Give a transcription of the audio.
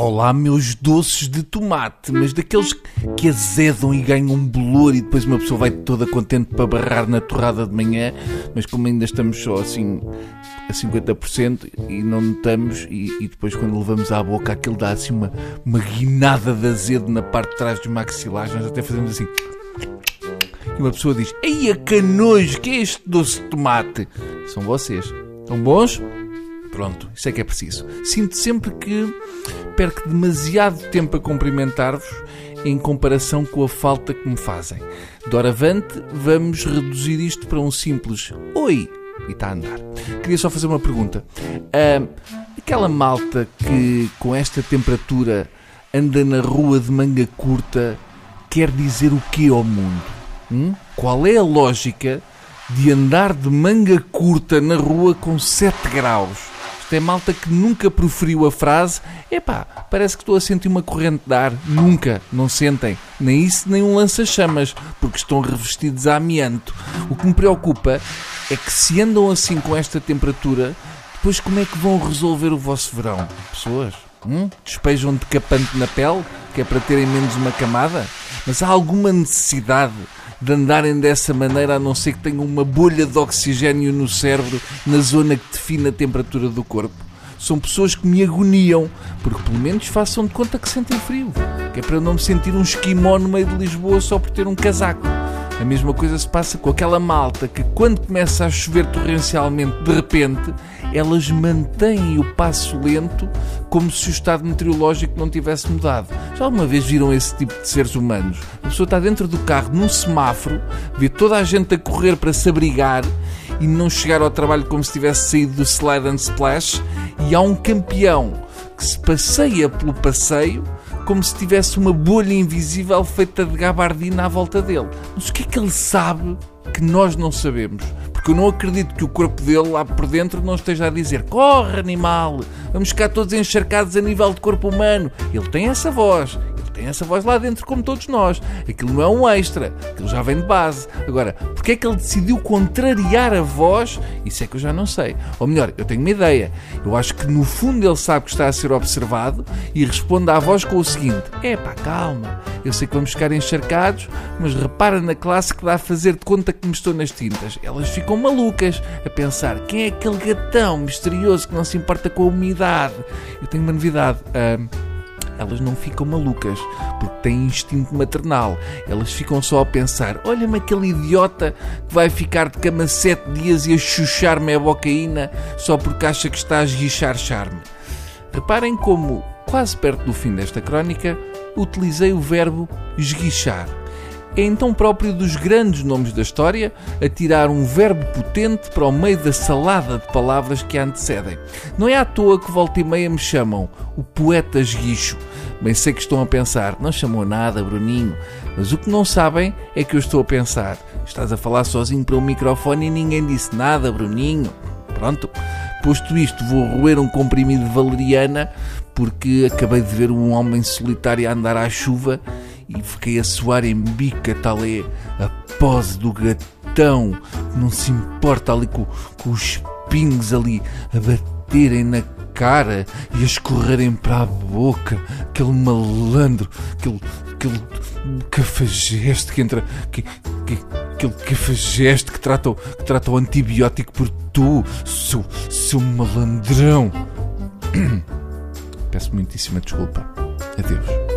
Olá, meus doces de tomate, mas daqueles que azedam e ganham um bolor e depois uma pessoa vai toda contente para barrar na torrada de manhã, mas como ainda estamos só assim a 50% e não notamos, e, e depois quando levamos à boca aquilo dá assim uma, uma guinada de azedo na parte de trás dos maxilares, nós até fazemos assim. E uma pessoa diz: Ei, a canojo, que é este doce de tomate? São vocês. São bons? Pronto, isso é que é preciso. Sinto sempre que perco demasiado tempo a cumprimentar-vos em comparação com a falta que me fazem. Doravante, vamos reduzir isto para um simples Oi! E está a andar. Queria só fazer uma pergunta. Ah, aquela malta que com esta temperatura anda na rua de manga curta quer dizer o que ao mundo? Hum? Qual é a lógica de andar de manga curta na rua com 7 graus? É malta que nunca proferiu a frase Epá, parece que estou a sentir uma corrente de ar. Nunca, não sentem. Nem isso, nem um lança-chamas, porque estão revestidos a amianto. O que me preocupa é que se andam assim com esta temperatura, depois como é que vão resolver o vosso verão? Pessoas? Hum? Despejam decapante na pele, que é para terem menos uma camada? Mas há alguma necessidade de andarem dessa maneira a não ser que tenham uma bolha de oxigênio no cérebro, na zona que define a temperatura do corpo? São pessoas que me agoniam, porque pelo menos façam de conta que sentem frio, que é para eu não me sentir um esquimó no meio de Lisboa só por ter um casaco. A mesma coisa se passa com aquela malta que, quando começa a chover torrencialmente, de repente, elas mantêm o passo lento como se o estado meteorológico não tivesse mudado. Já alguma vez viram esse tipo de seres humanos? A pessoa está dentro do carro, num semáforo, vê toda a gente a correr para se abrigar e não chegar ao trabalho como se tivesse saído do slide and splash, e há um campeão que se passeia pelo passeio como se tivesse uma bolha invisível feita de gabardina à volta dele. Mas o que é que ele sabe que nós não sabemos? Porque eu não acredito que o corpo dele lá por dentro não esteja a dizer corre animal, vamos ficar todos encharcados a nível de corpo humano. Ele tem essa voz, tem essa voz lá dentro, como todos nós. Aquilo não é um extra, aquilo já vem de base. Agora, porque é que ele decidiu contrariar a voz? Isso é que eu já não sei. Ou melhor, eu tenho uma ideia. Eu acho que no fundo ele sabe que está a ser observado e responde à voz com o seguinte: é pá, calma, eu sei que vamos ficar encharcados, mas repara na classe que dá a fazer de conta que me estou nas tintas. Elas ficam malucas a pensar: quem é aquele gatão misterioso que não se importa com a umidade? Eu tenho uma novidade. Elas não ficam malucas, porque têm instinto maternal. Elas ficam só a pensar: olha-me aquele idiota que vai ficar de cama sete dias e a chuchar-me a bocaína só porque acha que está a esguichar charme. Reparem como, quase perto do fim desta crónica, utilizei o verbo esguichar é então próprio dos grandes nomes da história atirar um verbo potente para o meio da salada de palavras que a antecedem. Não é à toa que volta e meia me chamam o poeta esguicho. Bem sei que estão a pensar, não chamou nada, Bruninho, mas o que não sabem é que eu estou a pensar. Estás a falar sozinho para o microfone e ninguém disse nada, Bruninho. Pronto. Posto isto, vou roer um comprimido de valeriana porque acabei de ver um homem solitário a andar à chuva e fiquei a suar em bica, tal é a pose do gatão, que não se importa ali com, com os pingos ali a baterem na cara e a escorrerem para a boca, aquele malandro, aquele, aquele cafajeste que entra. Que, que, aquele cafajeste que trata, que trata o antibiótico por tu, seu, seu malandrão. Peço muitíssima desculpa. Adeus.